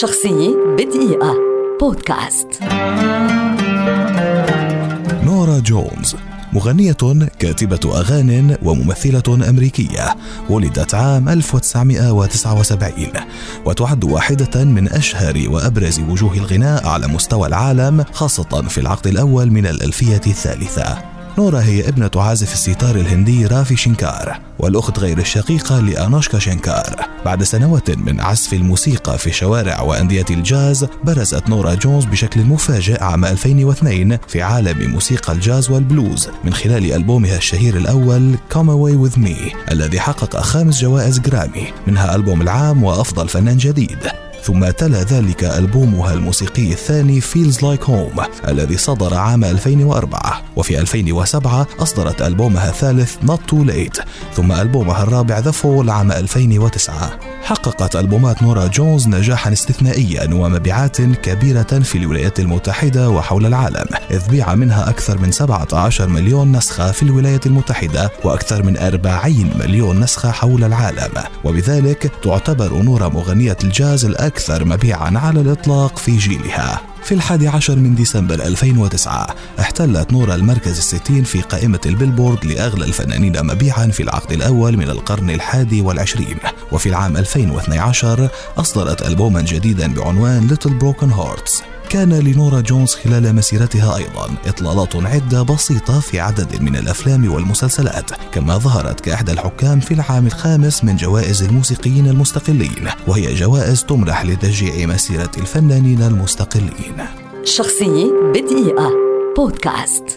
شخصية بدقيقة. بودكاست. نورا جونز مغنية كاتبة أغاني وممثلة أمريكية ولدت عام 1979 وتعد واحدة من أشهر وأبرز وجوه الغناء على مستوى العالم خاصة في العقد الأول من الألفية الثالثة. نورا هي ابنة عازف الستار الهندي رافي شنكار والأخت غير الشقيقة لأنوشكا شنكار. بعد سنوات من عزف الموسيقى في شوارع وأندية الجاز برزت نورا جونز بشكل مفاجئ عام 2002 في عالم موسيقى الجاز والبلوز من خلال ألبومها الشهير الأول Come Away With Me الذي حقق خامس جوائز جرامي منها ألبوم العام وأفضل فنان جديد. ثم تلا ذلك ألبومها الموسيقي الثاني Feels Like Home الذي صدر عام 2004 وفي 2007 أصدرت ألبومها الثالث Not Too Late ثم ألبومها الرابع The Fall عام 2009 حققت ألبومات نورا جونز نجاحا استثنائيا ومبيعات كبيرة في الولايات المتحدة وحول العالم إذ بيع منها أكثر من 17 مليون نسخة في الولايات المتحدة وأكثر من 40 مليون نسخة حول العالم وبذلك تعتبر نورا مغنية الجاز الأكثر مبيعا على الإطلاق في جيلها. في الحادي عشر من ديسمبر 2009 احتلت نورا المركز الستين في قائمة ال Billboard لأعلى الفنانين مبيعا في العقد الأول من القرن الحادي والعشرين. وفي العام 2012 أصدرت ألبوما جديدا بعنوان Little Broken Hearts. كان لنورا جونز خلال مسيرتها أيضا إطلالات عدة بسيطة في عدد من الأفلام والمسلسلات كما ظهرت كإحدى الحكام في العام الخامس من جوائز الموسيقيين المستقلين وهي جوائز تمنح لتشجيع مسيرة الفنانين المستقلين. شخصية بدقيقة. بودكاست.